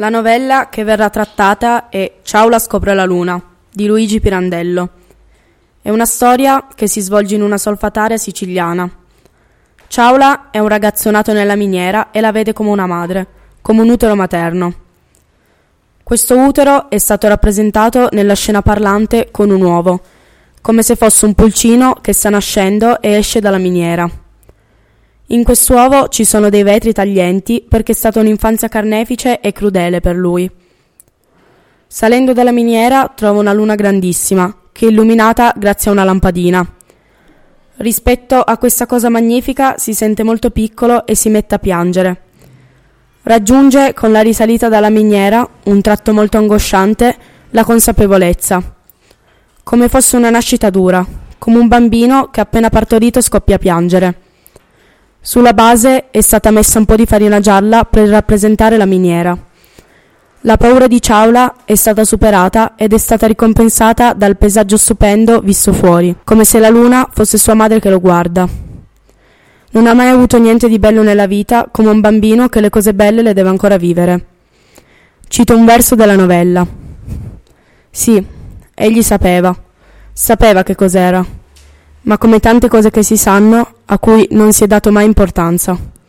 La novella che verrà trattata è Ciaula scopre la luna di Luigi Pirandello. È una storia che si svolge in una solfataria siciliana. Ciaula è un ragazzo nato nella miniera e la vede come una madre, come un utero materno. Questo utero è stato rappresentato nella scena parlante con un uovo, come se fosse un pulcino che sta nascendo e esce dalla miniera. In quest'uovo ci sono dei vetri taglienti perché è stata un'infanzia carnefice e crudele per lui. Salendo dalla miniera trova una luna grandissima, che è illuminata grazie a una lampadina. Rispetto a questa cosa magnifica si sente molto piccolo e si mette a piangere. Raggiunge con la risalita dalla miniera, un tratto molto angosciante, la consapevolezza. Come fosse una nascita dura, come un bambino che appena partorito scoppia a piangere. Sulla base è stata messa un po' di farina gialla per rappresentare la miniera. La paura di Ciaula è stata superata ed è stata ricompensata dal paesaggio stupendo visto fuori, come se la luna fosse sua madre che lo guarda. Non ha mai avuto niente di bello nella vita, come un bambino che le cose belle le deve ancora vivere. Cito un verso della novella. Sì, egli sapeva, sapeva che cos'era ma come tante cose che si sanno, a cui non si è dato mai importanza.